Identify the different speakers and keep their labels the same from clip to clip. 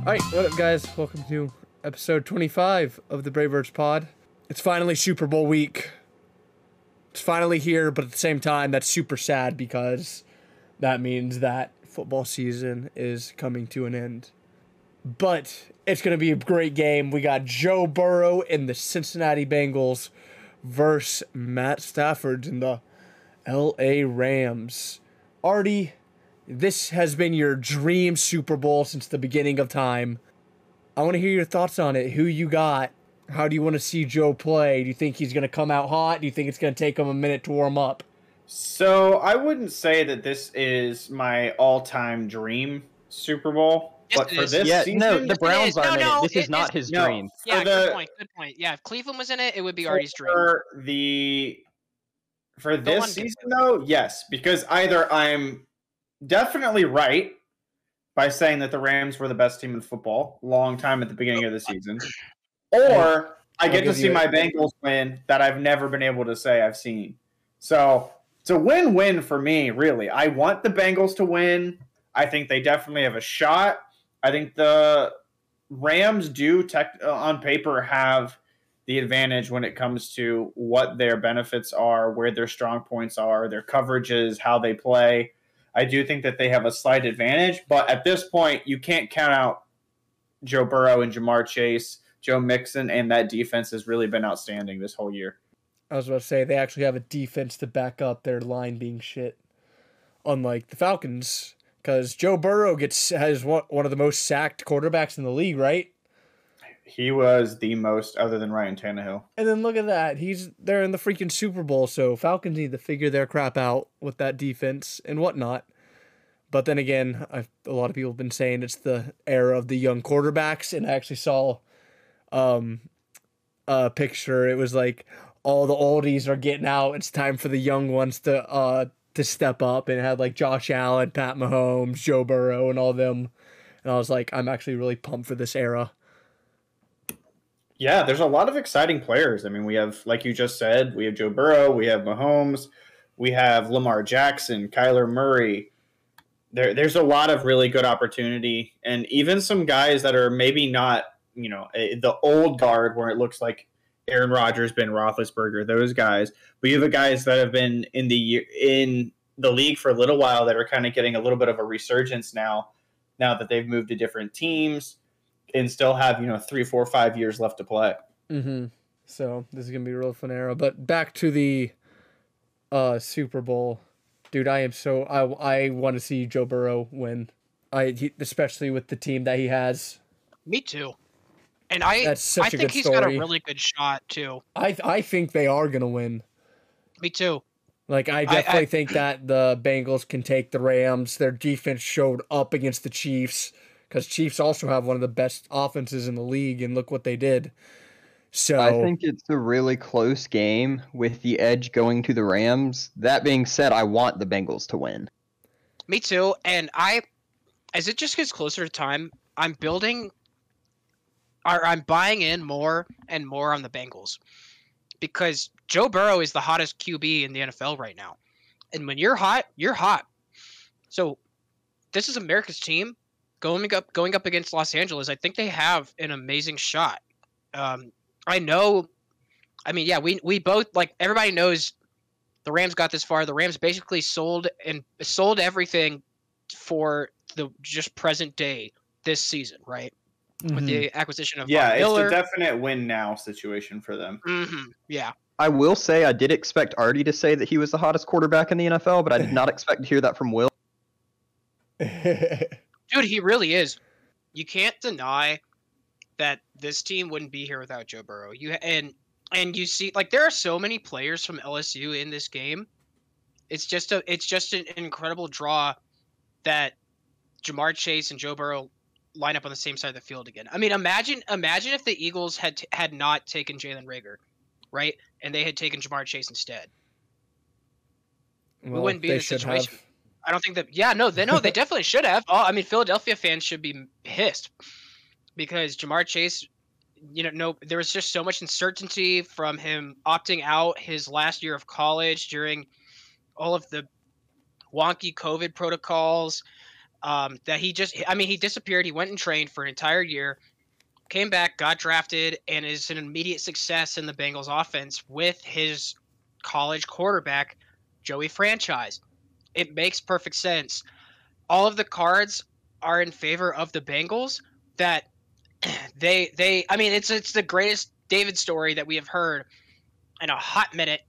Speaker 1: All right, what up, guys? Welcome to episode 25 of the Bravebirds Pod. It's finally Super Bowl week. It's finally here, but at the same time, that's super sad because that means that football season is coming to an end. But it's going to be a great game. We got Joe Burrow and the Cincinnati Bengals versus Matt Stafford and the LA Rams. Artie, this has been your dream Super Bowl since the beginning of time. I want to hear your thoughts on it. Who you got? How do you want to see Joe play? Do you think he's going to come out hot? Do you think it's going to take him a minute to warm up?
Speaker 2: So I wouldn't say that this is my all-time dream Super Bowl.
Speaker 3: Yes,
Speaker 2: but
Speaker 3: it
Speaker 2: for this
Speaker 4: Yeah,
Speaker 2: season,
Speaker 4: no, the
Speaker 3: is.
Speaker 4: Browns
Speaker 3: No,
Speaker 4: are in
Speaker 3: no,
Speaker 4: it. This
Speaker 3: it
Speaker 4: is not his
Speaker 2: No.
Speaker 4: dream.
Speaker 3: Yeah,
Speaker 2: For
Speaker 3: good point. Good point. Yeah, if Cleveland was in it, it would be Artie's dream.
Speaker 2: for the for
Speaker 3: Go
Speaker 2: this season though, yes, because either I'm definitely right by saying that the Rams were the best team in football long time at the beginning of the season, or I get to see my. Bengals win that I've never been able to say I've seen. So it's a win-win for me, really. I want the Bengals to win. I think they definitely have a shot. I think the Rams do tech uh, on paper have the advantage when it comes to what their benefits are, where their strong points are, their coverages, how they play. I do think that they have a slight advantage, but at this point, you can't count out Joe Burrow and Ja'Marr Chase, Joe Mixon, and that defense has really been outstanding this whole year.
Speaker 1: I was about to say they actually have a defense to back up their line being shit, unlike the Falcons. Because Joe Burrow gets has one one of the most sacked quarterbacks in the league, right?
Speaker 2: He was the most, other than Ryan Tannehill.
Speaker 1: And then look at that, he's they're in the freaking Super Bowl. So Falcons need to figure their crap out with that defense and whatnot. But then again, a lot of people have been saying it's the era of the young quarterbacks, and I actually saw um, a picture. It was like all the oldies are getting out. It's time for the young ones to uh to step up, and had like Josh Allen, Pat Mahomes, Joe Burrow, and all them. And I was like, I'm actually really pumped for this era.
Speaker 2: Yeah, there's a lot of exciting players. I mean, we have, like you just said, we have Joe Burrow, we have Mahomes, we have Lamar Jackson, Kyler Murray. There, there's a lot of really good opportunity, and even some guys that are maybe not, you know, eh, the old guard where it looks like Aaron Rodgers, Ben Roethlisberger, those guys. But you have guys that have been in the in the league for a little while that are kind of getting a little bit of a resurgence now, now that they've moved to different teams and still have you know three, four, five years left to play.
Speaker 1: Mm-hmm. So this is gonna be a real fun era. But back to the uh Super Bowl, dude. I am so I I want to see Joe Burrow win. I he, especially with the team that he has.
Speaker 3: Me too. And I,
Speaker 1: That's such
Speaker 3: I
Speaker 1: a
Speaker 3: think
Speaker 1: good
Speaker 3: he's got a really good shot too.
Speaker 1: I I think they are gonna win.
Speaker 3: Me too.
Speaker 1: Like I
Speaker 3: I-
Speaker 1: definitely
Speaker 3: I-
Speaker 1: think that the Bengals can take the Rams. Their defense showed up against the Chiefs because Chiefs also have one of the best offenses in the league, and look what they did. So
Speaker 4: I think it's a really close game with the edge going to the Rams. That being said, I want the Bengals to win.
Speaker 3: Me too. And I, as it just gets closer to time, I'm building, or I'm buying in more and more on the Bengals, because Joe Burrow is the hottest QB in the NFL right now, and when you're hot, you're hot. So, this is America's team going up going up against Los Angeles. I think they have an amazing shot. Um, I know. I mean, yeah, we we both like everybody knows the Rams got this far. The Rams basically sold and sold everything for the just present day this season, right? With
Speaker 1: mhm.
Speaker 3: the acquisition of
Speaker 2: Yeah,
Speaker 3: Von
Speaker 2: it's a definite win now situation for them.
Speaker 3: hmm yeah,
Speaker 4: I will say I did expect Artie to say that he was the hottest quarterback in the NFL, but I did not expect to hear that from Will.
Speaker 3: dude, he really is. You can't deny that this team wouldn't be here without Joe Burrow. You and and you see like there are so many players from LSU in this game. It's just a it's just an incredible draw that Ja'Marr Chase and Joe Burrow line up on the same side of the field again. I mean, imagine imagine if the Eagles had t- had not taken Jalen Reagor, right, and they had taken Ja'Marr Chase instead.
Speaker 1: Well,
Speaker 3: wouldn't be in
Speaker 1: should
Speaker 3: situation.
Speaker 1: have.
Speaker 3: I don't think that. Yeah, no, they no, they definitely should have. Oh, I mean, Philadelphia fans should be pissed because Ja'Marr Chase, you know, no, there was just so much uncertainty from him opting out his last year of college during all of the wonky COVID protocols. Um, that he just, I mean, he disappeared. He went and trained for an entire year, came back, got drafted, and is an immediate success in the Bengals offense with his college quarterback, Joey Franchise. It makes perfect sense. All of the cards are in favor of the Bengals. That they they I mean it's it's the greatest David story that we have heard in a hot minute.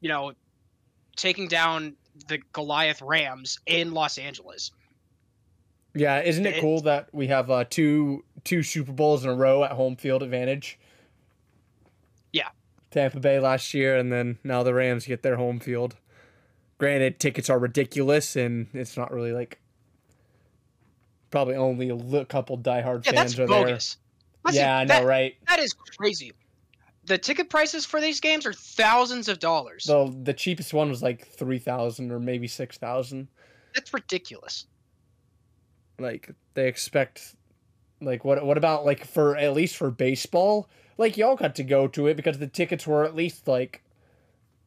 Speaker 3: You know, taking down the Goliath Rams in Los Angeles.
Speaker 1: Yeah, isn't it
Speaker 3: It-
Speaker 1: cool that we have uh, two two Super Bowls in a row at home field advantage?
Speaker 3: Yeah.
Speaker 1: Tampa Bay last year, and then now the Rams get their home field. Granted, tickets are ridiculous, and it's not really like probably only a li- couple diehard
Speaker 3: Yeah,
Speaker 1: fans
Speaker 3: that's
Speaker 1: are
Speaker 3: bogus.
Speaker 1: there.
Speaker 3: That's-
Speaker 1: yeah, I know,
Speaker 3: that-
Speaker 1: right?
Speaker 3: That is crazy. The ticket prices for these games are thousands of dollars.
Speaker 1: So the cheapest one was like three thousand or maybe six thousand.
Speaker 3: That's ridiculous.
Speaker 1: like they expect like what what about like for at least for baseball like y'all got to go to it because the tickets were at least like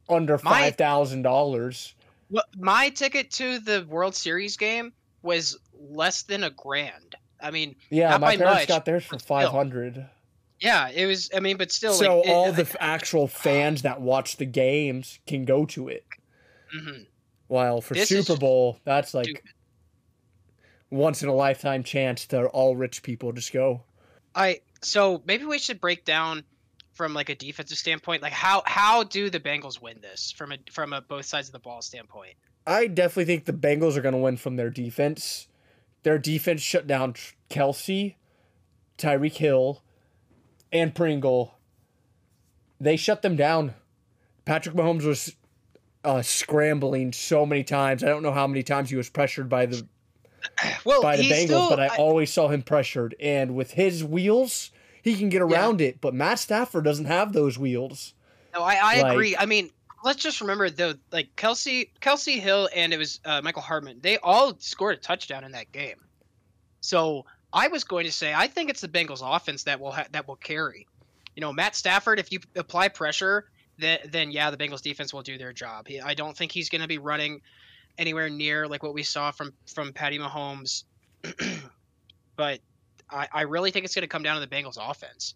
Speaker 1: under five thousand dollars
Speaker 3: Well, my ticket to the World Series game was less than a grand. I mean,
Speaker 1: yeah my parents
Speaker 3: much,
Speaker 1: got theirs for 500
Speaker 3: yeah, it was. I mean, but still,
Speaker 1: so
Speaker 3: like, it-
Speaker 1: all the actual fans that watch the games can go to it
Speaker 3: Mhm.
Speaker 1: while for
Speaker 3: This
Speaker 1: super bowl that's like
Speaker 3: stupid.
Speaker 1: once in a lifetime chance to all rich people just go
Speaker 3: I so maybe we should break down from like a defensive standpoint, like how how do the Bengals win this from a from a both sides of the ball standpoint?
Speaker 1: I definitely think the Bengals are going to win from their defense. Their defense shut down Kelce, Tyreek Hill, and Pringle. They shut them down. Patrick Mahomes was uh, scrambling so many times. I don't know how many times he was pressured by the
Speaker 3: Well,
Speaker 1: by the Bengals,
Speaker 3: still,
Speaker 1: but I, always saw him pressured. And with his wheels, he can get around it. But Matt Stafford doesn't have those wheels.
Speaker 3: No, I, I
Speaker 1: Like-
Speaker 3: agree. I mean, let's just remember though, like Kelce, Kelce Hill, and it was uh, Mecole Hardman. They all scored a touchdown in that game. So I was going to say, I think it's the Bengals offense that will ha- that will carry. You know, Matt Stafford. If you apply pressure, then then yeah, the Bengals defense will do their job. He, I don't think he's going to be running anywhere near like what we saw from from Patty Mahomes. but I, I really think it's going to come down to the Bengals offense.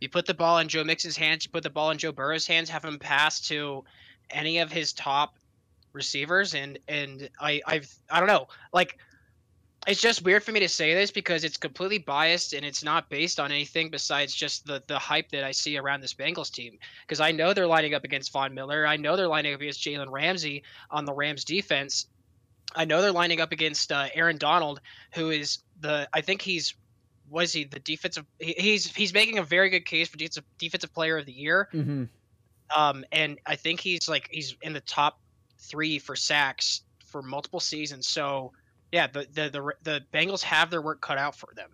Speaker 3: You put the ball in Joe Mixon's hands. You put the ball in Joe Burrow's hands. Have him pass to any of his top receivers, and and I I've I don't know. Like, it's just weird for me to say this because it's completely biased and it's not based on anything besides just the the hype that I see around this Bengals team. Because I know they're lining up against Von Miller. I know they're lining up against Jalen Ramsey on the Rams defense. I know they're lining up against uh, Aaron Donald, who is the I think he's was he the defensive he- he's he's making a very good case for defensive defensive player of the year
Speaker 1: Mm-hmm.
Speaker 3: um and i think he's like he's in the top three for sacks for multiple seasons so yeah the the the, the bengals have their work cut out for them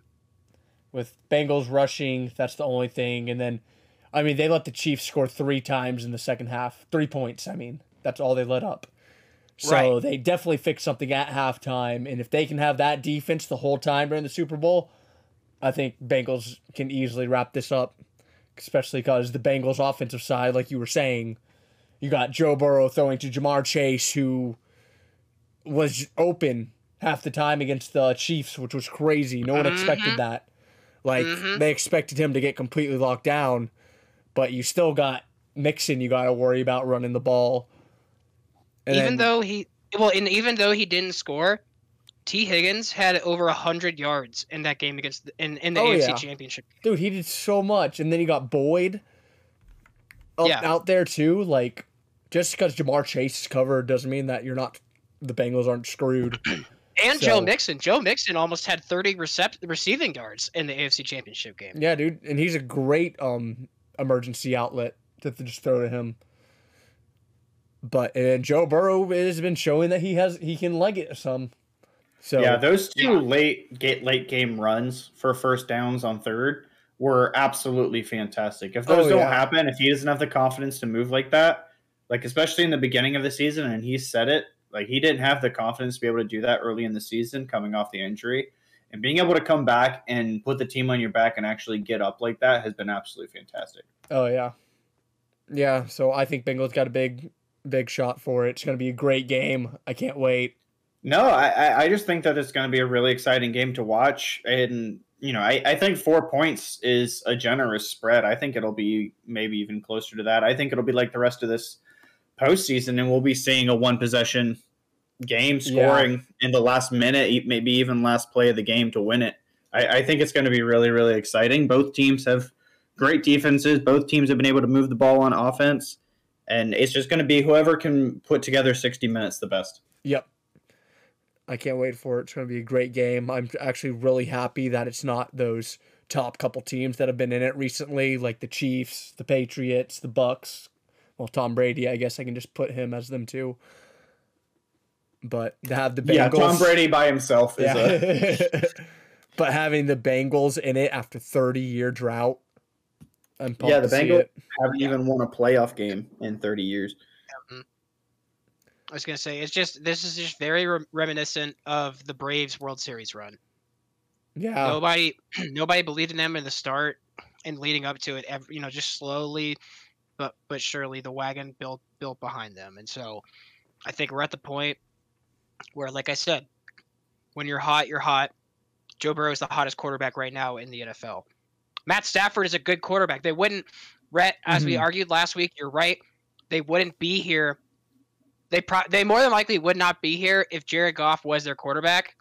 Speaker 1: with Bengals rushing. That's the only thing. And then, I mean, they let the Chiefs score three times in the second half. Three points. I mean, that's all they let up. So
Speaker 3: Right.
Speaker 1: they definitely fixed something at halftime. And if they can have that defense the whole time during the Super Bowl, I think Bengals can easily wrap this up. Especially because the Bengals offensive side, like you were saying, you got Joe Burrow throwing to Ja'Marr Chase, who was open half the time against the Chiefs, which was crazy. No one expected
Speaker 3: Mhm.
Speaker 1: that. Like
Speaker 3: Mhm.
Speaker 1: they expected him to get completely locked down, but you still got Mixon. You got to worry about running the ball. And
Speaker 3: even
Speaker 1: then-
Speaker 3: though he well and even though he didn't score Tee Higgins had over hundred yards in that game against the, in in the
Speaker 1: Oh,
Speaker 3: AFC
Speaker 1: yeah.
Speaker 3: Championship.
Speaker 1: dude, he did so much, and then he got Boyd up,
Speaker 3: Yeah.
Speaker 1: out there too. Like just because Ja'Marr Chase is covered doesn't mean that you're not. The Bengals aren't screwed.
Speaker 3: And
Speaker 1: So-
Speaker 3: Joe Mixon. Joe Mixon almost had 30 recep- receiving yards in the AFC Championship game.
Speaker 1: yeah, dude, and he's a great um emergency outlet to th- just throw to him. But and Joe Burrow has been showing that he has he can leg it some. So
Speaker 2: yeah, those two
Speaker 3: Yeah.
Speaker 2: late get late game runs for first downs on third were absolutely fantastic. If oh, those
Speaker 1: Oh,
Speaker 2: don't
Speaker 1: yeah.
Speaker 2: happen, if he doesn't have the confidence to move like that, like especially in the beginning of the season, and he said it, like he didn't have the confidence to be able to do that early in the season, coming off the injury, and being able to come back and put the team on your back and actually get up like that has been absolutely fantastic.
Speaker 1: Oh yeah, yeah. So I think Bengals got a big, big shot for it. It's gonna be a great game. I can't wait.
Speaker 2: No, I, I- just think that it's going to be a really exciting game to watch. And, you know, I, I think four points is a generous spread. I think it'll be maybe even closer to that. I think it'll be like the rest of this postseason, and we'll be seeing a one possession game
Speaker 1: Yeah.
Speaker 2: scoring in the last minute, maybe even last play of the game to win it. I, I think it's going to be really, really exciting. Both teams have great defenses, both teams have been able to move the ball on offense. And it's just going to be whoever can put together 60 minutes the best.
Speaker 1: Yep. I can't wait for it. It's going to be a great game. I'm actually really happy that it's not those top couple teams that have been in it recently, like the Chiefs, the Patriots, the Bucks. Well, Tom Brady, I guess I can just put him as them too. But to have the Bengals,
Speaker 2: Yeah, Tom Brady by himself is a
Speaker 1: but having the Bengals in it after 30 year drought, I'm
Speaker 2: Yeah, the Bengals- haven't even won a playoff game in 30 years.
Speaker 3: I was gonna say it's just this is just very re- reminiscent of the Braves World Series run.
Speaker 1: Yeah,
Speaker 3: Nobody, nobody believed in them in the start and leading up to it. ev you know, just slowly, but but surely the wagon built built behind them, and so I think we're at the point where, like I said, when you're hot, you're hot. Joe Burrow is the hottest quarterback right now in the NFL. Matt Stafford is a good quarterback. They wouldn't, Rhett, as we
Speaker 1: Mhm.
Speaker 3: argued last week. You're right. They wouldn't be here. They pro- they more than likely would not be here if Jared Goff was their quarterback.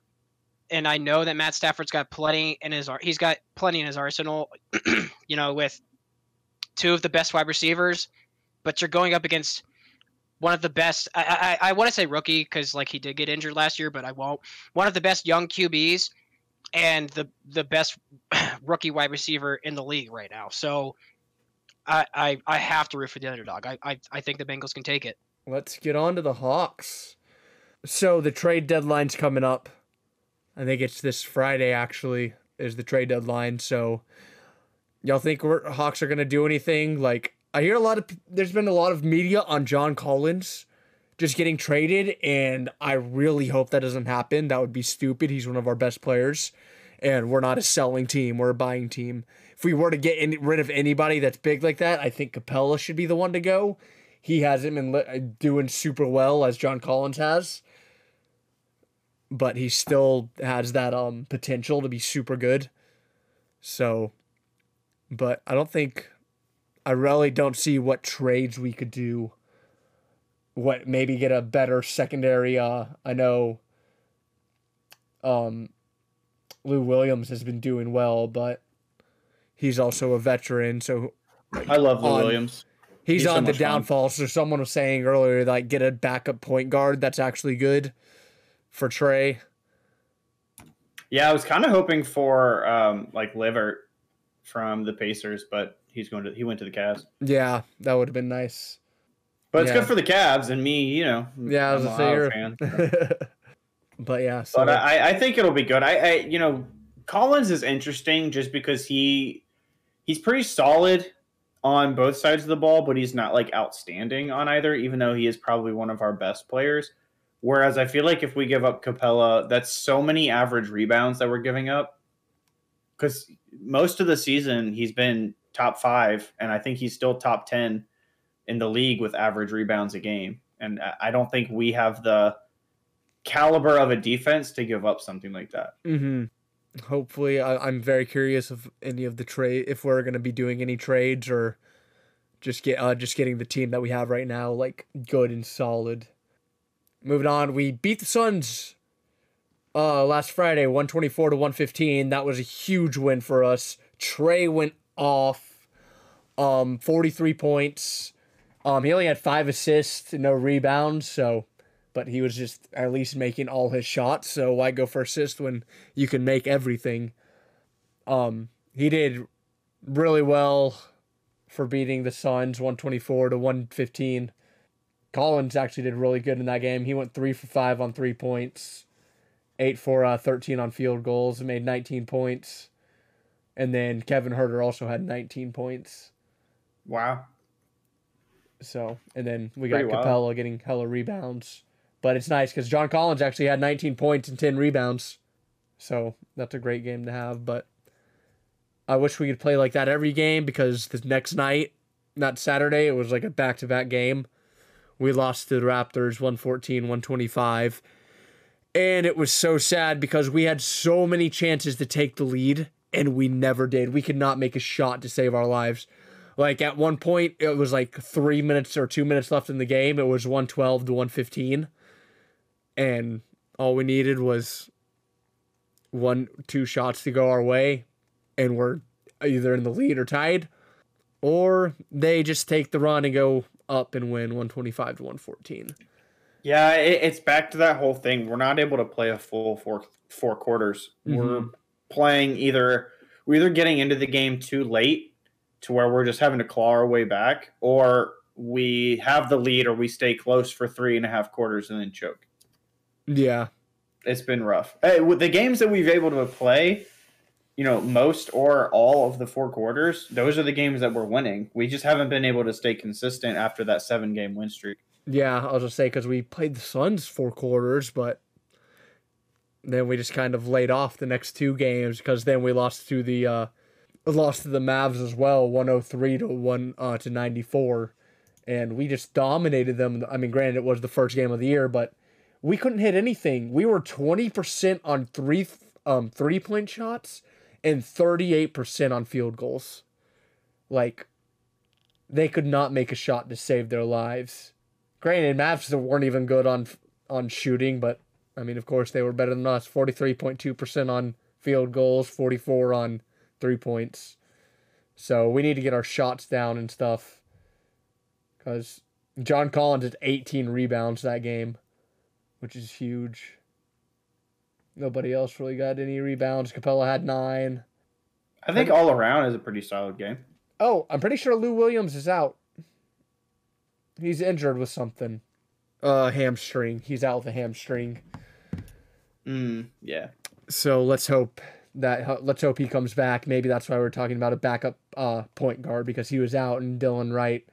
Speaker 3: And I know that Matt Stafford's got plenty in his he's got plenty in his arsenal. you know, with two of the best wide receivers, but you're going up against one of the best. I I, I want to say rookie because like he did get injured last year, but I won't. One of the best young QBs and the the best rookie wide receiver in the league right now. So I I, I have to root for the underdog. I, I I think the Bengals can take it.
Speaker 1: Let's get on to the Hawks. So the trade deadline's coming up. I think it's this Friday actually is the trade deadline. So y'all think we're, Hawks are gonna do anything? Like I hear a lot of there's been a lot of media on John Collins just getting traded, and I really hope that doesn't happen. That would be stupid. He's one of our best players, and we're not a selling team. We're a buying team. If we were to get rid of anybody that's big like that, I think Capela should be the one to go he hasn't been li- doing super well as John Collins has, but he still has that um potential to be super good. So, but I don't think I really don't see what trades we could do. What maybe get a better secondary. Uh, I know. Um, Lou Williams has been doing well, but he's also a veteran, so
Speaker 2: I love Lou
Speaker 1: On-
Speaker 2: Williams.
Speaker 1: He's,
Speaker 2: He's so
Speaker 1: on the
Speaker 2: much fun.
Speaker 1: downfall. So someone was saying earlier, like get a backup point guard that's actually good for Trae.
Speaker 2: Yeah, I was kind of hoping for um, like LeVert from the Pacers, but he's going to he went to the Cavs.
Speaker 1: Yeah, that would have been nice.
Speaker 2: But it's
Speaker 1: Yeah.
Speaker 2: good for the Cavs and me, you know.
Speaker 1: Yeah, I was
Speaker 2: I'm a
Speaker 1: say
Speaker 2: Ohio fan.
Speaker 1: but yeah, so
Speaker 2: But I, I think it'll be good. I, I, you know, Collins is interesting just because he he's pretty solid on both sides of the ball, but he's not like outstanding on either, even though he is probably one of our best players. Whereas I feel like if we give up Capela, that's so many average rebounds that we're giving up. Because most of the season he's been top five, and I think he's still top ten in the league with average rebounds a game. And I- don't think we have the caliber of a defense to give up something like that.
Speaker 1: hmm hopefully, I, I'm very curious of any of the trade if we're gonna be doing any trades or just get uh just getting the team that we have right now like good and solid. Moving on, we beat the Suns uh last Friday, 124 to 115. That was a huge win for us. Trae went off um 43 points. Um he only had 5 assists, no rebounds, so but he was just at least making all his shots, so why go for assist when you can make everything? Um he did really well for beating the Suns 124 to 115. Collins actually did really good in that game. He went 3 for 5 on 3 points, 8 for uh, 13 on field goals, made 19 points. And then Kevin Huerter also had 19 points.
Speaker 2: Wow.
Speaker 1: So, and then we got
Speaker 2: Pretty wild.
Speaker 1: Capela getting hella rebounds. But it's nice because John Collins actually had 19 points and 10 rebounds. So that's a great game to have. But I wish we could play like that every game because the next night, not Saturday, it was like a back to back game. We lost to the Raptors 114, 125. And it was so sad because we had so many chances to take the lead and we never did. We could not make a shot to save our lives. Like at one point, it was like three minutes or two minutes left in the game. It was 112 to 115. And all we needed was one, two shots to go our way. And we're either in the lead or tied. Or they just take the run and go up and win 125 to 114.
Speaker 2: Yeah, it, it's back to that whole thing. We're not able to play a full four four quarters. Mm-hmm. We're playing either we're either getting into the game too late to where we're just having to claw our way back, or we have the lead or we stay close for three and a half quarters and then choke.
Speaker 1: Yeah.
Speaker 2: It's been rough. Hey, with the games that we've able to play, you know, most or all of the four quarters, those are the games that we're winning. We just haven't been able to stay consistent after that seven game win streak.
Speaker 1: Yeah, I'll just say because we played the Suns four quarters, but then we just kind of laid off the next two games because then we lost to the uh, lost to the Mavs as well, one hundred three to one uh, to ninety four, and we just dominated them. I mean, granted, it was the first game of the year, but we couldn't hit anything. We were twenty percent on three um three point shots and thirty eight percent on field goals. Like, they could not make a shot to save their lives. Granted, Mavs weren't even good on on shooting, but I mean, of course, they were better than us. Forty three point two percent on field goals, forty four on three points. So we need to get our shots down and stuff. Because John Collins had eighteen rebounds that game, which is huge. Nobody else really got any rebounds. Capela had nine.
Speaker 2: I think all around is a pretty solid game.
Speaker 1: Oh, I'm pretty sure Lou Williams is out. He's injured with something. Uh, hamstring. He's out with a hamstring.
Speaker 2: Mm, yeah.
Speaker 1: So let's hope that let's hope he comes back. Maybe that's why we're talking about a backup uh, point guard because he was out and Delon Wright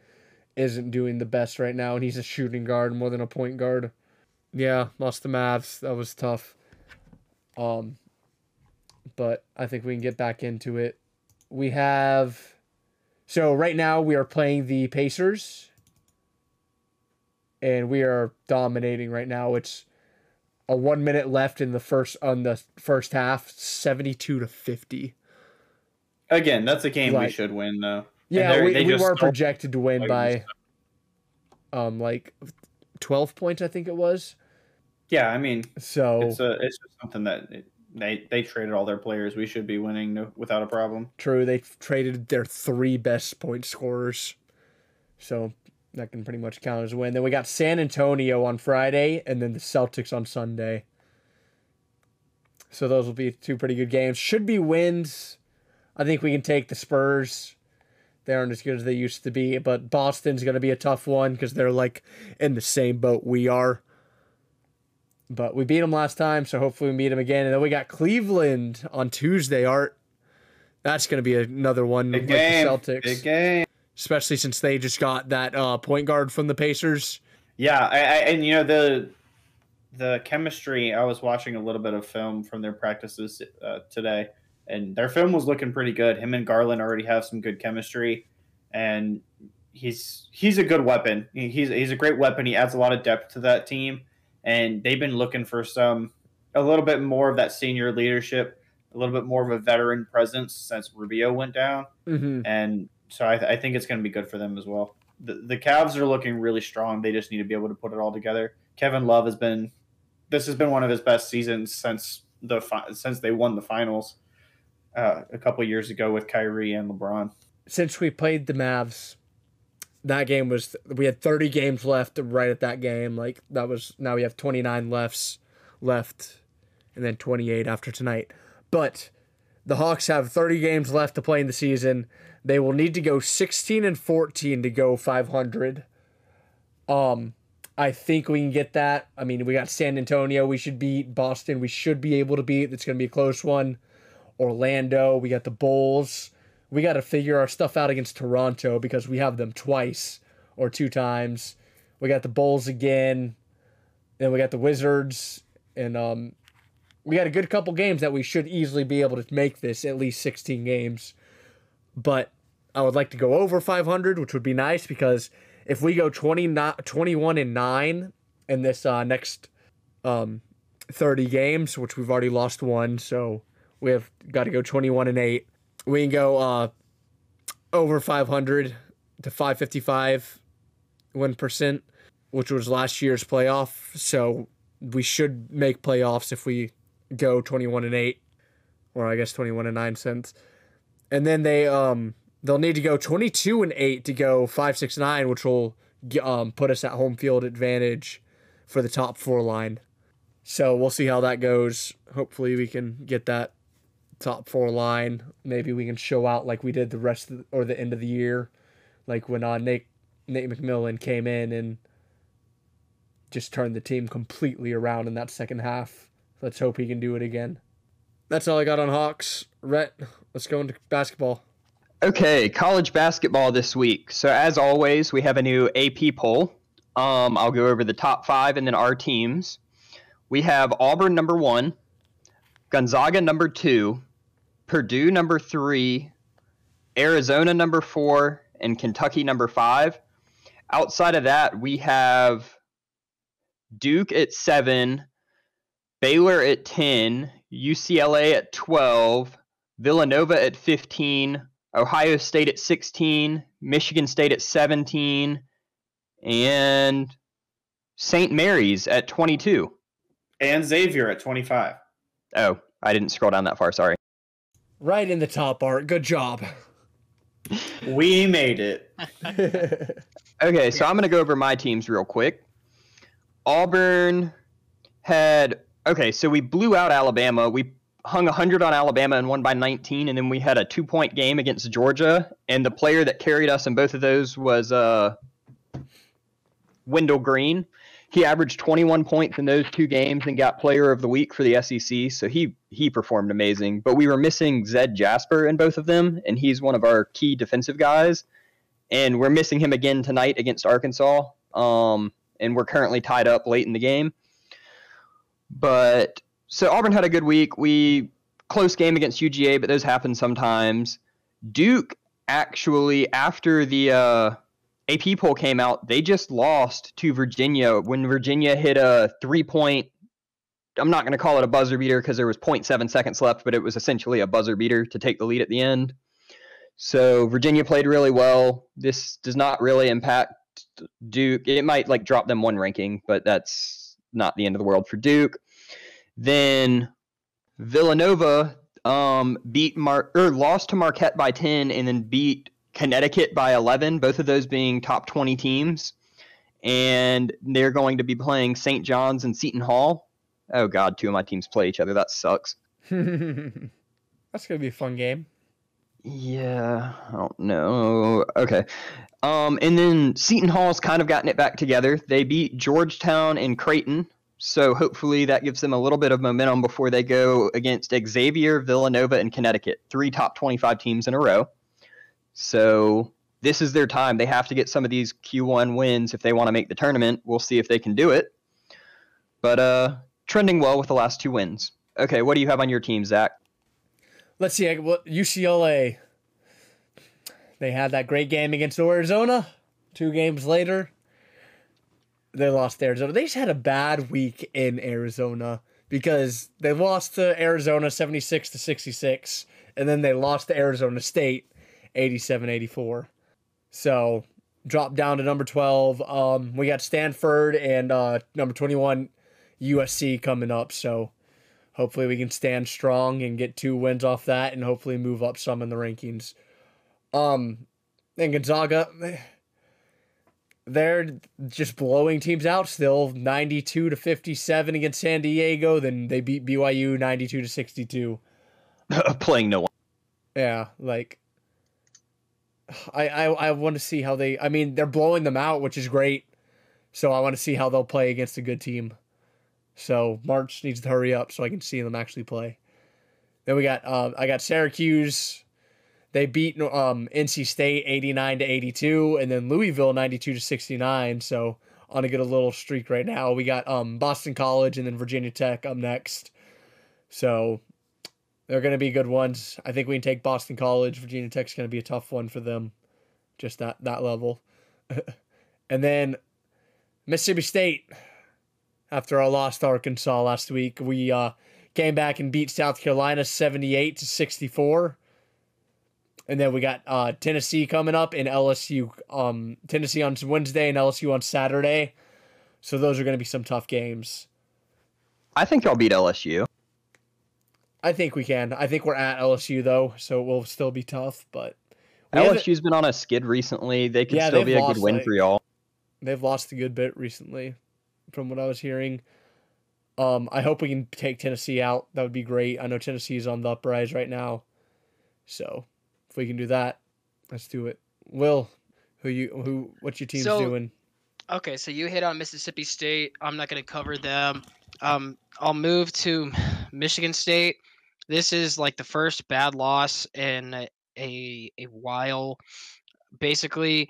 Speaker 1: isn't doing the best right now, and he's a shooting guard more than a point guard. Yeah, lost the Mavs. That was tough. Um, but I think we can get back into it. We have so right now we are playing the Pacers, and we are dominating right now. It's a one minute left in the first on the first half, seventy two to fifty.
Speaker 2: Again, that's a game we should win, though.
Speaker 1: Yeah, we, we were projected to win by um like twelve points, I think it was.
Speaker 2: Yeah, I mean,
Speaker 1: So
Speaker 2: it's a, it's just something that it, they they traded all their players. We should be winning no, without a problem.
Speaker 1: true, they traded their three best point scorers, so that can pretty much count as a win. Then we got San Antonio on Friday, and then the Celtics on Sunday. So those will be two pretty good games. Should be wins. I think we can take the Spurs. They aren't as good as they used to be, but Boston's going to be a tough one because they're like in the same boat we are. But we beat them last time, so hopefully we meet them again. And then we got Cleveland on Tuesday. Art, that's going to be another one
Speaker 2: Big
Speaker 1: with
Speaker 2: game.
Speaker 1: the Celtics,
Speaker 2: Big game.
Speaker 1: especially since they just got that uh, point guard from the Pacers.
Speaker 2: Yeah, I, I, and you know the the chemistry. I was watching a little bit of film from their practices uh, today, and their film was looking pretty good. Him and Garland already have some good chemistry, and he's he's a good weapon. He's he's a great weapon. He adds a lot of depth to that team, and they've been looking for some a little bit more of that senior leadership, a little bit more of a veteran presence since Rubio went down
Speaker 1: Mm-hmm.
Speaker 2: and so I, th- I think it's going to be good for them as well. The the Cavs are looking really strong. They just need to be able to put it all together. Kevin Love has been this has been one of his best seasons since the fi- since they won the finals uh, a couple years ago with Kyrie and LeBron.
Speaker 1: Since we played the Mavs, that game was we had 30 games left right at that game. Like that was now we have 29 lefts left, and then 28 after tonight. But the Hawks have 30 games left to play in the season. They will need to go 16 and 14 to go 500. Um, I think we can get that. I mean, we got San Antonio. We should beat Boston. We should be able to beat. It's going to be a close one. Orlando. We got the Bulls. We got to figure our stuff out against Toronto because we have them twice or two times. We got the Bulls again. Then we got the Wizards, and um, we got a good couple games that we should easily be able to make this at least 16 games. But I would like to go over 500, which would be nice because if we go 20, not 21 and 9 in this uh, next um, 30 games, which we've already lost one, so we have got to go 21 and 8. We can go uh, over 500 to 555 win percent, which was last year's playoff. So we should make playoffs if we go 21 and 8 or I guess 21 and 9 cents. And then they um they'll need to go 22 and 8 to go 5 6 9 which will um put us at home field advantage for the top 4 line. So we'll see how that goes. Hopefully we can get that top 4 line. Maybe we can show out like we did the rest of the, or the end of the year like when uh, Nate Nate McMillan came in and just turned the team completely around in that second half. Let's hope he can do it again. That's all I got on Hawks. Rhett, let's go into basketball.
Speaker 4: Okay, college basketball this week. So as always, we have a new AP poll. Um, I'll go over the top five and then our teams. We have Auburn number one, Gonzaga number two, Purdue number three, Arizona number four, and Kentucky number five. Outside of that, we have Duke at seven, Baylor at 10, UCLA at 12, Villanova at 15, Ohio State at 16, Michigan State at 17, and St. Mary's at 22.
Speaker 2: And Xavier at 25.
Speaker 4: Oh, I didn't scroll down that far. Sorry.
Speaker 1: Right in the top, Art. Good job.
Speaker 2: We made it.
Speaker 4: Okay, so I'm going to go over my teams real quick. Auburn had okay, so we blew out Alabama. We hung 100 on Alabama and won by 19, and then we had a two point game against Georgia. And the player that carried us in both of those was uh, Wendell Green. He averaged 21 points in those two games and got Player of the Week for the SEC. So he he performed amazing. But we were missing Zep Jasper in both of them, and he's one of our key defensive guys. And we're missing him again tonight against Arkansas. Um, and we're currently tied up late in the game. But so Auburn had a good week. We close game against UGA, but those happen sometimes. Duke actually after the uh, AP poll came out, they just lost to Virginia when Virginia hit a three point. I'm not going to call it a buzzer beater because there was 0.7 seconds left, but it was essentially a buzzer beater to take the lead at the end. So Virginia played really well. This does not really impact Duke. It might like drop them one ranking, but that's not the end of the world for Duke. Then Villanova um, beat Mar or lost to Marquette by 10 and then beat Connecticut by 11, both of those being top 20 teams. And they're going to be playing St. John's and Seton Hall. Oh, God, two of my teams play each other. That sucks.
Speaker 1: That's going to be a fun game.
Speaker 4: Yeah, I don't know. Okay. Um, and then Seton Hall's kind of gotten it back together. They beat Georgetown and Creighton. So hopefully that gives them a little bit of momentum before they go against Xavier, Villanova, and Connecticut. Three top 25 teams in a row. So this is their time. They have to get some of these Q1 wins if they want to make the tournament. We'll see if they can do it. But uh, trending well with the last two wins. Okay, what do you have on your team, Zach?
Speaker 1: Let's see. UCLA? They had that great game against Arizona. Two games later, they lost to Arizona. They just had a bad week in Arizona because they lost to Arizona 76 to 66 and then they lost to Arizona State 87-84. So, dropped down to number 12. Um we got Stanford and uh number 21 USC coming up, so hopefully we can stand strong and get two wins off that and hopefully move up some in the rankings. Um and Gonzaga they're just blowing teams out still 92 to 57 against San Diego then they beat BYU 92 to 62
Speaker 4: Playing no one.
Speaker 1: yeah like I I I want to see how they I mean they're blowing them out which is great so I want to see how they'll play against a good team so March needs to hurry up so I can see them actually play then we got uh, I got Syracuse they beat um, NC State 89 to 82, and then Louisville 92 to 69. So on a good little streak right now. We got um, Boston College and then Virginia Tech up next. So they're going to be good ones. I think we can take Boston College. Virginia Tech's going to be a tough one for them, just that that level. and then Mississippi State. after our loss to Arkansas last week. We uh, came back and beat South Carolina 78 to 64. And then we got uh, Tennessee coming up in LSU. Um, Tennessee on Wednesday and LSU on Saturday. So those are going to be some tough games.
Speaker 4: I think y'all beat LSU.
Speaker 1: I think we can. I think we're at LSU though, so it will still be tough. But we haven't-
Speaker 4: LSU's been on a skid recently. They could
Speaker 1: Yeah,
Speaker 4: still be a good win
Speaker 1: like-
Speaker 4: for y'all.
Speaker 1: they've lost a good bit recently, from what I was hearing. Um, I hope we can take Tennessee out. That would be great. I know Tennessee's on the uprise right now, so if we can do that, let's do it. Will, who you who what your team's
Speaker 3: So-
Speaker 1: doing?
Speaker 3: Okay, so you hit on Mississippi State. I'm not going to cover them. Um, I'll move to Michigan State. This is like the first bad loss in a a, while. Basically,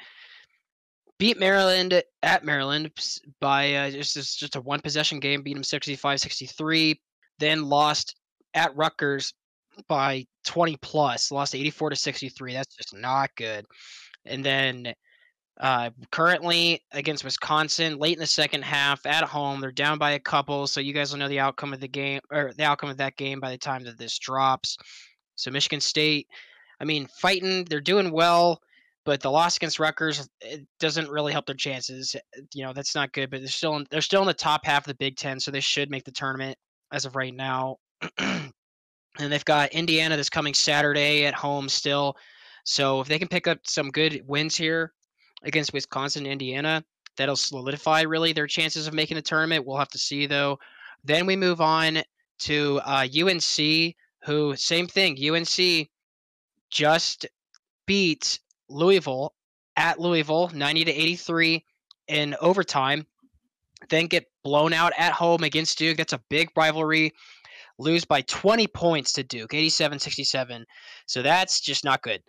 Speaker 3: beat Maryland at Maryland by uh, just just just a one possession game. Beat them 65-63. Then lost at Rutgers by 20 plus. Lost 84 to 63. That's just not good. And then uh, currently against Wisconsin, late in the second half at home, they're down by a couple, so you guys will know the outcome of the game or the outcome of that game by the time that this drops. So Michigan State, I mean, fighting, they're doing well, but the loss against Rutgers it doesn't really help their chances. You know, that's not good, but they're still in, they're still in the top half of the Big Ten, so they should make the tournament as of right now. and they've got Indiana this coming Saturday at home still. So if they can pick up some good wins here, against Wisconsin Indiana. That'll solidify really their chances of making the tournament. We'll have to see though. Then we move on to uh, UNC, who same thing. UNC just beat Louisville at Louisville, 90 to 83 in overtime. Then get blown out at home against Duke. That's a big rivalry. Lose by 20 points to Duke, 87 67. So that's just not good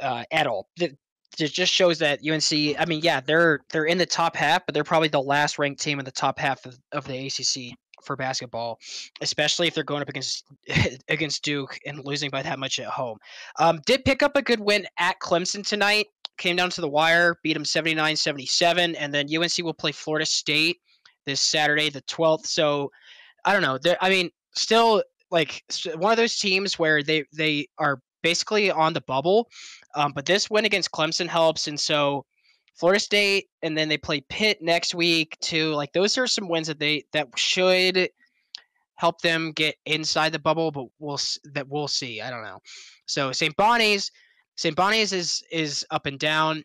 Speaker 3: uh, at all. Th- it just shows that UNC. I mean, yeah, they're they're in the top half, but they're probably the last ranked team in the top half of, of the ACC for basketball, especially if they're going up against against Duke and losing by that much at home. Um, did pick up a good win at Clemson tonight. Came down to the wire, beat them 79-77, and then UNC will play Florida State this Saturday, the 12th. So I don't know. I mean, still like one of those teams where they they are basically on the bubble. Um, but this win against Clemson helps, and so Florida State, and then they play Pitt next week too. Like those are some wins that they that should help them get inside the bubble, but we'll that we'll see. I don't know. So St. Bonnie's, St. Bonnie's is is up and down.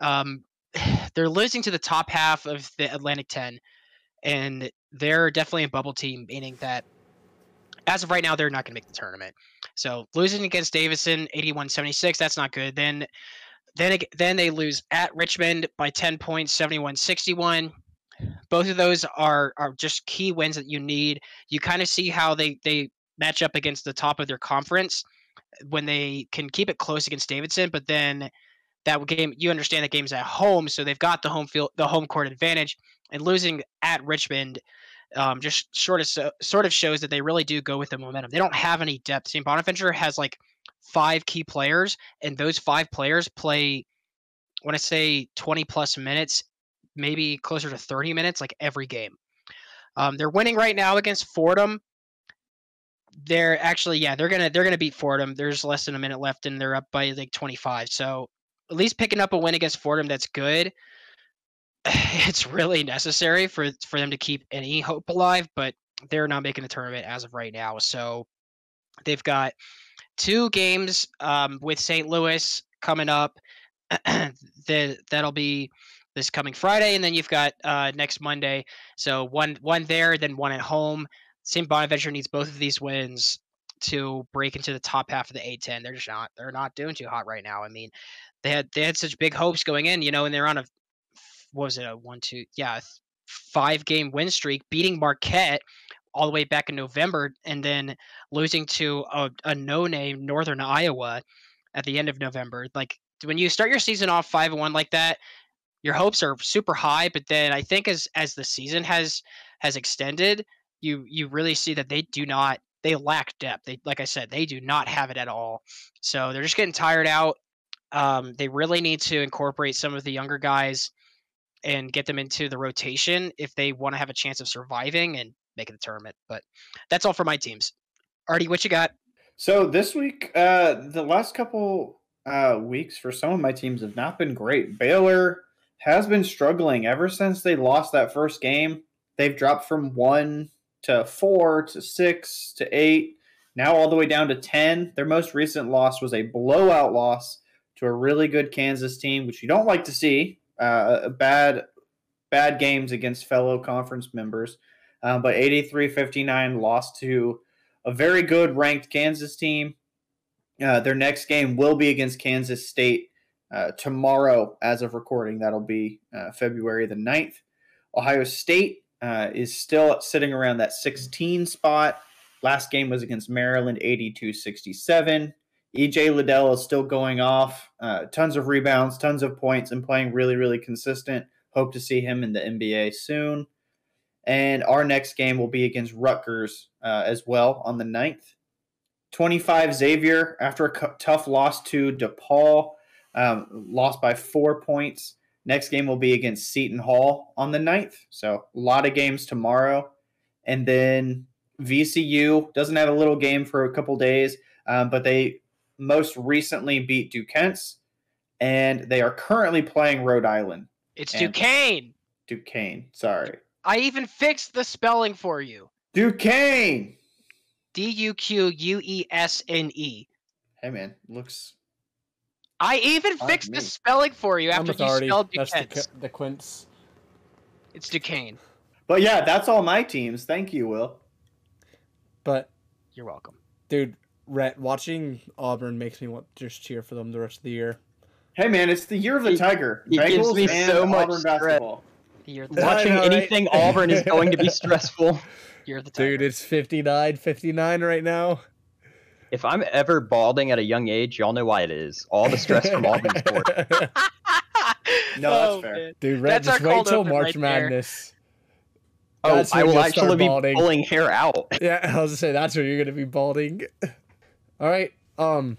Speaker 3: Um, they're losing to the top half of the Atlantic Ten, and they're definitely a bubble team, meaning that as of right now, they're not going to make the tournament. So losing against Davidson, 81-76, that's not good. Then then then they lose at Richmond by 10 points, 71-61. Both of those are are just key wins that you need. You kind of see how they they match up against the top of their conference when they can keep it close against Davidson, but then that game you understand that game's at home, so they've got the home field the home court advantage. And losing at Richmond um, just sort of so, sort of shows that they really do go with the momentum. They don't have any depth. St. Bonaventure has like five key players, and those five players play. When I say twenty plus minutes, maybe closer to thirty minutes, like every game. Um, they're winning right now against Fordham. They're actually, yeah, they're gonna they're gonna beat Fordham. There's less than a minute left, and they're up by like 25. So at least picking up a win against Fordham, that's good it's really necessary for for them to keep any hope alive, but they're not making the tournament as of right now. So they've got two games um, with St. Louis coming up. the, that'll be this coming Friday, and then you've got uh, next Monday. So one one there, then one at home. St. Bonaventure needs both of these wins to break into the top half of the A10. They're just not they're not doing too hot right now. I mean, they had they had such big hopes going in, you know, and they're on a what was it a one two yeah five game win streak beating marquette all the way back in november and then losing to a, a no name northern iowa at the end of november. Like when you start your season off five and one like that your hopes are super high but then i think as as the season has has extended you you really see that they do not they lack depth. They like i said they do not have it at all. So they're just getting tired out. Um, they really need to incorporate some of the younger guys and get them into the rotation if they want to have a chance of surviving and making the tournament. But that's all for my teams. Artie, what you got?
Speaker 2: So this week, uh, the last couple uh, weeks for some of my teams have not been great. Baylor has been struggling ever since they lost that first game. They've dropped from one to four to six to eight, now all the way down to 10. Their most recent loss was a blowout loss to a really good Kansas team, which you don't like to see. Uh, bad, bad games against fellow conference members. Um, but 83 59 lost to a very good ranked Kansas team. Uh, their next game will be against Kansas State uh, tomorrow, as of recording. That'll be uh, February the 9th. Ohio State uh, is still sitting around that 16 spot. Last game was against Maryland, 82 67. EJ Liddell is still going off. Uh, tons of rebounds, tons of points, and playing really, really consistent. Hope to see him in the NBA soon. And our next game will be against Rutgers uh, as well on the 9th. 25 Xavier, after a tough loss to DePaul, um, lost by four points. Next game will be against Seton Hall on the 9th. So a lot of games tomorrow. And then VCU doesn't have a little game for a couple days, um, but they most recently beat Duquesne, and they are currently playing Rhode Island.
Speaker 3: It's
Speaker 2: And-
Speaker 3: Duquesne.
Speaker 2: Duquesne, sorry.
Speaker 3: I even fixed the spelling for you.
Speaker 2: Duquesne!
Speaker 3: D U Q U E S N E.
Speaker 2: Hey, man, looks.
Speaker 3: I even fixed
Speaker 2: with
Speaker 3: the spelling for you after you
Speaker 1: Artie.
Speaker 3: spelled
Speaker 1: That's the,
Speaker 3: Duquesne.
Speaker 1: Qu- the Quince.
Speaker 3: It's Duquesne.
Speaker 2: But yeah, that's all my teams. Thank you, Will.
Speaker 1: But
Speaker 3: You're welcome.
Speaker 1: dude, Rhett, watching Auburn makes me want to just cheer for them the rest of the year.
Speaker 2: Hey, man, it's the year of the
Speaker 4: He-
Speaker 2: Tiger.
Speaker 4: he gives
Speaker 2: Bengals
Speaker 4: me
Speaker 2: and
Speaker 4: so much
Speaker 2: Auburn
Speaker 4: stress.
Speaker 2: basketball.
Speaker 3: You're
Speaker 1: I
Speaker 3: the,
Speaker 4: Watching
Speaker 1: know, right?
Speaker 4: anything Auburn is going to be stressful.
Speaker 3: you're the
Speaker 1: Dude, it's 59 59 right now.
Speaker 4: If I'm ever balding at a young age, y'all know why it is. All the stress from Auburn sports.
Speaker 2: No, that's
Speaker 3: Oh,
Speaker 2: fair.
Speaker 3: man.
Speaker 1: Dude, Rhett,
Speaker 3: That's
Speaker 1: just wait till March
Speaker 3: right there.
Speaker 1: Madness.
Speaker 4: Oh, I will actually be
Speaker 1: balding.
Speaker 4: pulling hair out.
Speaker 1: Yeah, I was gonna say that's where you're gonna be balding. All right. Um.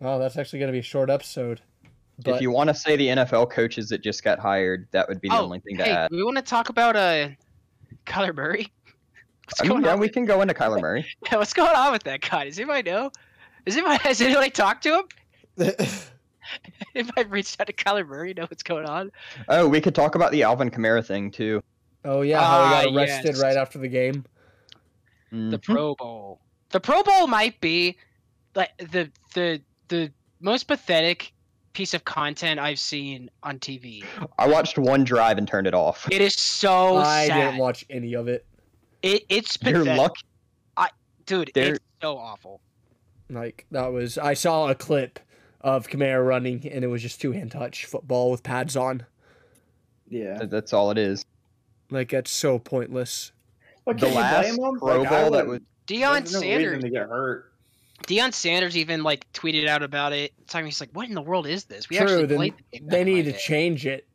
Speaker 1: Well, that's actually gonna be a short episode. But
Speaker 4: if you want to say the NFL coaches that just got hired, that would be the
Speaker 3: oh,
Speaker 4: only thing to
Speaker 3: hey,
Speaker 4: add.
Speaker 3: we want to talk about uh, Kyler Murray. What's
Speaker 4: I mean, yeah,
Speaker 3: on?
Speaker 4: we can go into Kyler Murray.
Speaker 3: Yeah, what's going on with that guy? Does anybody know? Is anybody has anybody talked to him? if I reached out to Kyler Murray? Know what's going on?
Speaker 4: Oh, we could talk about the Alvin Kamara thing too.
Speaker 1: oh yeah, how he got
Speaker 3: Ah,
Speaker 1: arrested
Speaker 3: yes.
Speaker 1: right after the game.
Speaker 3: The
Speaker 4: Mhm.
Speaker 3: Pro Bowl. The Pro Bowl might be like the the the most pathetic piece of content I've seen on TV.
Speaker 4: I watched one drive and turned it off.
Speaker 3: It is so
Speaker 1: I
Speaker 3: sad.
Speaker 1: didn't watch any of it.
Speaker 3: It it's
Speaker 4: You're
Speaker 3: pathetic,
Speaker 4: lucky.
Speaker 3: dude.
Speaker 4: There-
Speaker 3: It's so awful.
Speaker 1: Like that was I saw a clip of Kamara running and it was just two hand touch football with pads on.
Speaker 2: Yeah.
Speaker 4: that- That's all it is.
Speaker 1: Like that's so pointless.
Speaker 2: But
Speaker 4: The last
Speaker 2: blame them?
Speaker 4: Pro
Speaker 2: Like,
Speaker 4: Bowl that was
Speaker 3: Deion
Speaker 2: there's no
Speaker 3: Sanders.
Speaker 2: to get hurt.
Speaker 3: Deion Sanders even like tweeted out about it. Talking, he's like, "What in the world is this? We
Speaker 1: True,
Speaker 3: actually
Speaker 1: then
Speaker 3: played the game."
Speaker 1: They
Speaker 3: back in my
Speaker 1: need to
Speaker 3: day."
Speaker 1: change it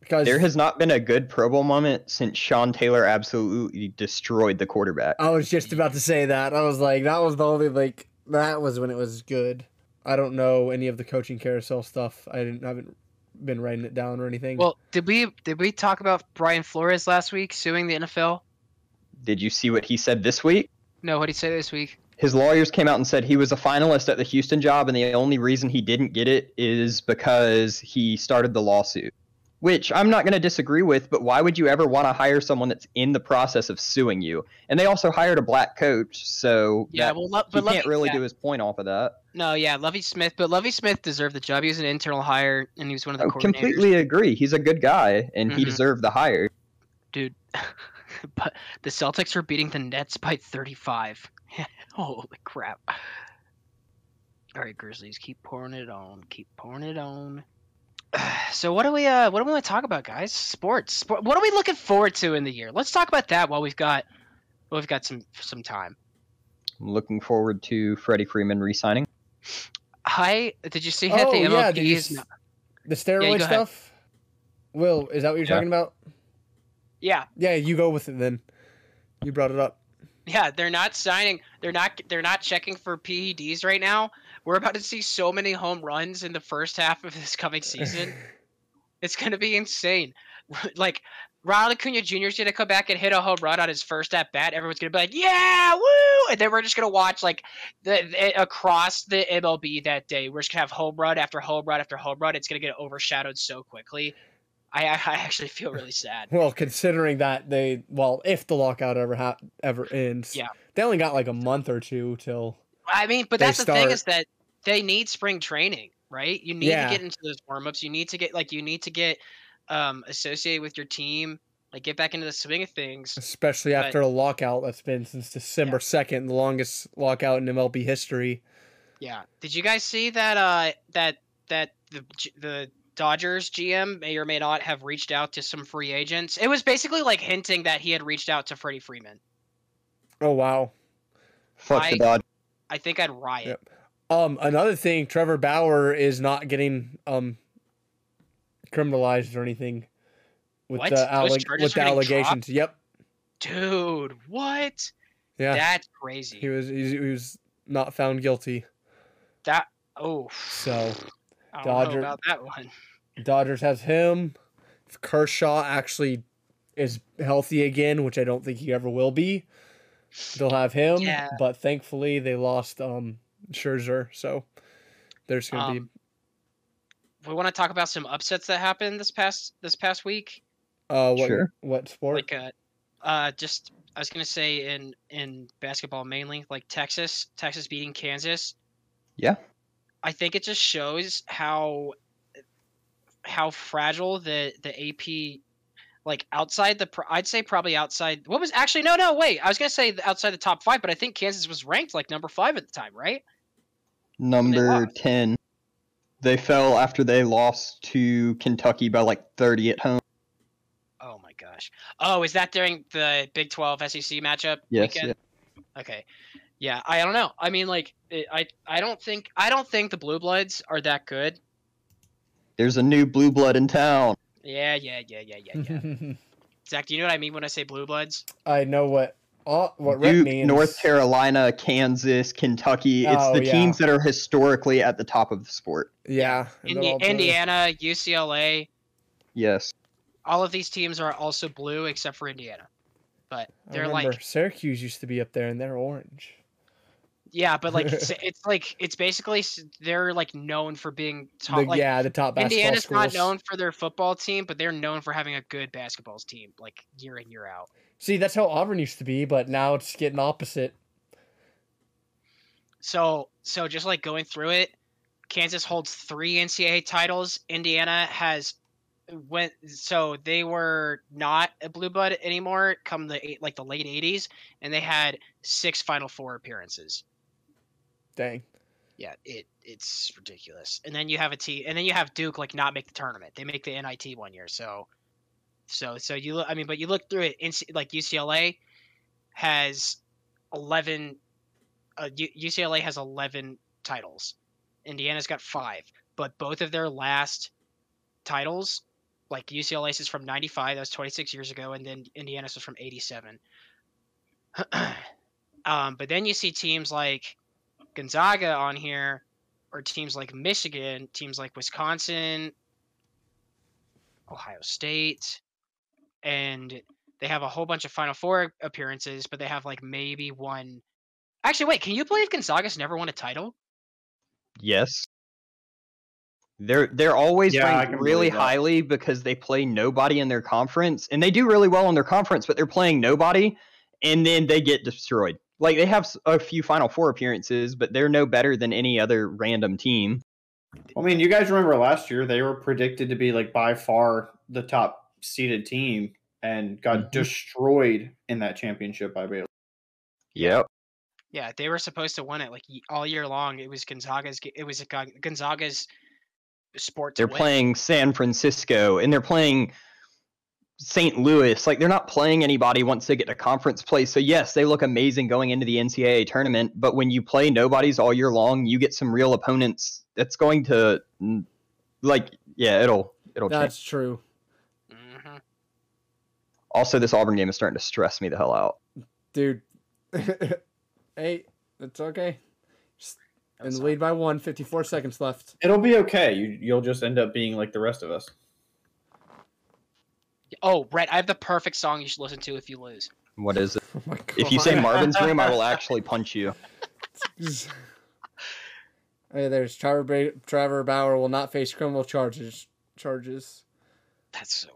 Speaker 1: because
Speaker 4: there has not been a good Pro Bowl moment since Sean Taylor absolutely destroyed the quarterback.
Speaker 1: I was just about to say that. I was like, that was the only like that was when it was good. I don't know any of the coaching carousel stuff. I didn't I haven't been writing it down or anything.
Speaker 3: Well, did we did we talk about Brian Flores last week suing the NFL?
Speaker 4: Did you see what he said this week?
Speaker 3: No, what did he say this week?
Speaker 4: His lawyers came out and said he was a finalist at the Houston job, and the only reason he didn't get it is because he started the lawsuit. Which I'm not going to disagree with, but why would you ever want to hire someone that's in the process of suing you? And they also hired a black coach, so
Speaker 3: Yeah,
Speaker 4: that-
Speaker 3: well, Lo-
Speaker 4: he
Speaker 3: but
Speaker 4: can't
Speaker 3: Lovie-
Speaker 4: really
Speaker 3: yeah.
Speaker 4: do his point off of that.
Speaker 3: No, yeah, Lovie Smith, but Lovie Smith deserved the job. He was an internal hire, and he was one of the
Speaker 4: I
Speaker 3: coordinators.
Speaker 4: completely agree. He's a good guy, and he
Speaker 3: Mhm.
Speaker 4: deserved the hire.
Speaker 3: dude. but the Celtics are beating the Nets by 35. Holy crap! All right, Grizzlies, keep pouring it on. Keep pouring it on. So what do we uh what do we want to talk about, guys? Sports. Sport. What are we looking forward to in the year? Let's talk about that while we've got while we've got some some time.
Speaker 4: I'm looking forward to Freddie Freeman re-signing.
Speaker 3: Hi, did you see that
Speaker 1: oh
Speaker 3: the MLB
Speaker 1: yeah,
Speaker 3: is
Speaker 1: s-
Speaker 3: not-
Speaker 1: the steroid
Speaker 3: go ahead.
Speaker 1: stuff. Will is that what you're
Speaker 4: Yeah.
Speaker 1: talking about?
Speaker 3: yeah
Speaker 1: Yeah, you go with it then. You brought it up.
Speaker 3: Yeah, they're not signing. They're not. They're not checking for PEDs right now. We're about to see so many home runs in the first half of this coming season. it's gonna be insane. like Ronald Acuna Jr. is gonna come back and hit a home run on his first at bat. Everyone's gonna be like, "Yeah, woo!" And then we're just gonna watch like the, the across the MLB that day. We're just gonna have home run after home run after home run. It's gonna get overshadowed so quickly. I I I actually feel really sad.
Speaker 1: Well, considering that they well, if the lockout ever ha- ever ends,
Speaker 3: Yeah.
Speaker 1: they only got like a month or two till.
Speaker 3: I mean, but that's the thing is that they need spring training, right? You need
Speaker 1: Yeah.
Speaker 3: to get into those warm ups. You need to get like you need to get um associated with your team, like get back into the swing of things.
Speaker 1: Especially
Speaker 3: But-
Speaker 1: after a lockout that's been since December second, the longest lockout in MLB history.
Speaker 3: Yeah. Did you guys see that uh that that the the Dodgers GM may or may not have reached out to some free agents? It was basically like hinting that he had reached out to Freddie Freeman.
Speaker 1: Oh wow.
Speaker 4: Fuck
Speaker 3: I-
Speaker 4: the Dodgers.
Speaker 3: I think I'd riot.
Speaker 1: Yep. Um, another thing, Trevor Bauer is not getting um criminalized or anything with
Speaker 3: What?
Speaker 1: the alleg- with the
Speaker 3: are getting dropped?
Speaker 1: allegations. Yep.
Speaker 3: Dude, what?
Speaker 1: Yeah.
Speaker 3: That's crazy.
Speaker 1: he was he, he was not found guilty.
Speaker 3: that oh
Speaker 1: So
Speaker 3: I don't
Speaker 1: Dodger-
Speaker 3: know about that one.
Speaker 1: Dodgers has him. If Kershaw actually is healthy again, which I don't think he ever will be, they'll have him.
Speaker 3: Yeah.
Speaker 1: But thankfully, they lost um Scherzer, so there's gonna
Speaker 3: Um, we want to talk about some upsets that happened this past this past week.
Speaker 1: be uh what
Speaker 4: Sure.
Speaker 1: what sport?
Speaker 3: Like uh, uh, just I was gonna say in in basketball mainly, like Texas, Texas beating Kansas.
Speaker 4: Yeah.
Speaker 3: I think it just shows how how fragile the the AP like outside the I'd say probably outside what was actually no no wait I was gonna say outside the top five but I think Kansas was ranked like number five at the time right
Speaker 4: Number
Speaker 3: lost.
Speaker 4: 10. They fell after they lost to Kentucky by like 30 at home.
Speaker 3: oh my gosh oh is that during the Big Twelve SEC matchup
Speaker 4: Yes.
Speaker 3: weekend Okay. Yeah, I don't know. I mean, like, it, I I don't think I don't think the Blue Bloods are that good.
Speaker 4: There's a new blue blood in town.
Speaker 3: Yeah, yeah, yeah, yeah, yeah, yeah. Zach, do you know what I mean when I say Blue Bloods?
Speaker 1: I know what uh, what Rip
Speaker 4: Duke,
Speaker 1: means.
Speaker 4: North Carolina, Kansas, Kentucky. It's
Speaker 1: Oh,
Speaker 4: the
Speaker 1: yeah.
Speaker 4: teams that are historically at the top of the sport.
Speaker 1: Yeah. and they're
Speaker 3: Indi-
Speaker 1: blue.
Speaker 3: Indiana, UCLA,
Speaker 4: Yes.
Speaker 3: all of these teams are also blue except for Indiana. But they're
Speaker 1: remember
Speaker 3: like,
Speaker 1: Syracuse used to be up there, and they're orange.
Speaker 3: Yeah, but like it's, it's like it's basically they're like known for being top.
Speaker 1: The,
Speaker 3: like
Speaker 1: yeah, the top basketball
Speaker 3: Indiana's
Speaker 1: schools.
Speaker 3: not known for their football team, but they're known for having a good basketball team, like year in year out.
Speaker 1: See, that's how Auburn used to be, but now it's getting opposite.
Speaker 3: So so just like going through it, Kansas holds three NCAA titles. Indiana has went so they were not a blue blood anymore come the eight, like the late 80s and they had six final four appearances
Speaker 1: Dang.
Speaker 3: yeah it it's ridiculous. And then you have a team and then you have duke like not make the tournament. They make the nit one year so so so you look i mean but you look through it like ucla has 11 uh, ucla has 11 titles. Indiana's got five but both of their last titles like ucla's is from 95 that was 26 years ago and then indiana's was from 87 um, but then you see teams like Gonzaga on here, or teams like Michigan, teams like Wisconsin, Ohio State, and they have a whole bunch of Final Four appearances, but they have like maybe one. Actually, wait, can you believe Gonzaga's never won a title?
Speaker 4: Yes. They're they're always
Speaker 2: Yeah, I
Speaker 4: ranked really highly because they play nobody in their conference, and they do really well in their conference, but they're playing nobody, and then they get destroyed. Like they have a few Final Four appearances, but they're no better than any other random team.
Speaker 2: I mean, you guys remember last year they were predicted to be like by far the top seeded team and got
Speaker 4: Mhm.
Speaker 2: destroyed in that championship by Baylor.
Speaker 4: Yep.
Speaker 3: Yeah, they were supposed to win it like all year long. It was Gonzaga's. It was Gonzaga's sport. To
Speaker 4: They're
Speaker 3: win.
Speaker 4: playing San Francisco and they're playing St. Louis. Like they're not playing anybody once they get to conference play. So yes, they look amazing going into the NCAA tournament, but when you play nobodies all year long, you get some real opponents that's going to like yeah, it'll it'll change.
Speaker 1: That's true.
Speaker 3: hmm
Speaker 4: Also this Auburn game is starting to stress me the hell out.
Speaker 1: Dude. hey, it's okay. Just in the lead by one, 54 seconds left.
Speaker 2: It'll be okay. You you'll just end up being like the rest of us.
Speaker 3: Oh, Brett, I have the perfect song you should listen to if you lose.
Speaker 4: What is it?
Speaker 1: Oh my god.
Speaker 4: If you say Marvin's Room, I will actually punch you.
Speaker 1: Hey, there's Trevor, Bra- Trevor Bauer will not face criminal charges. Charges.
Speaker 3: That's so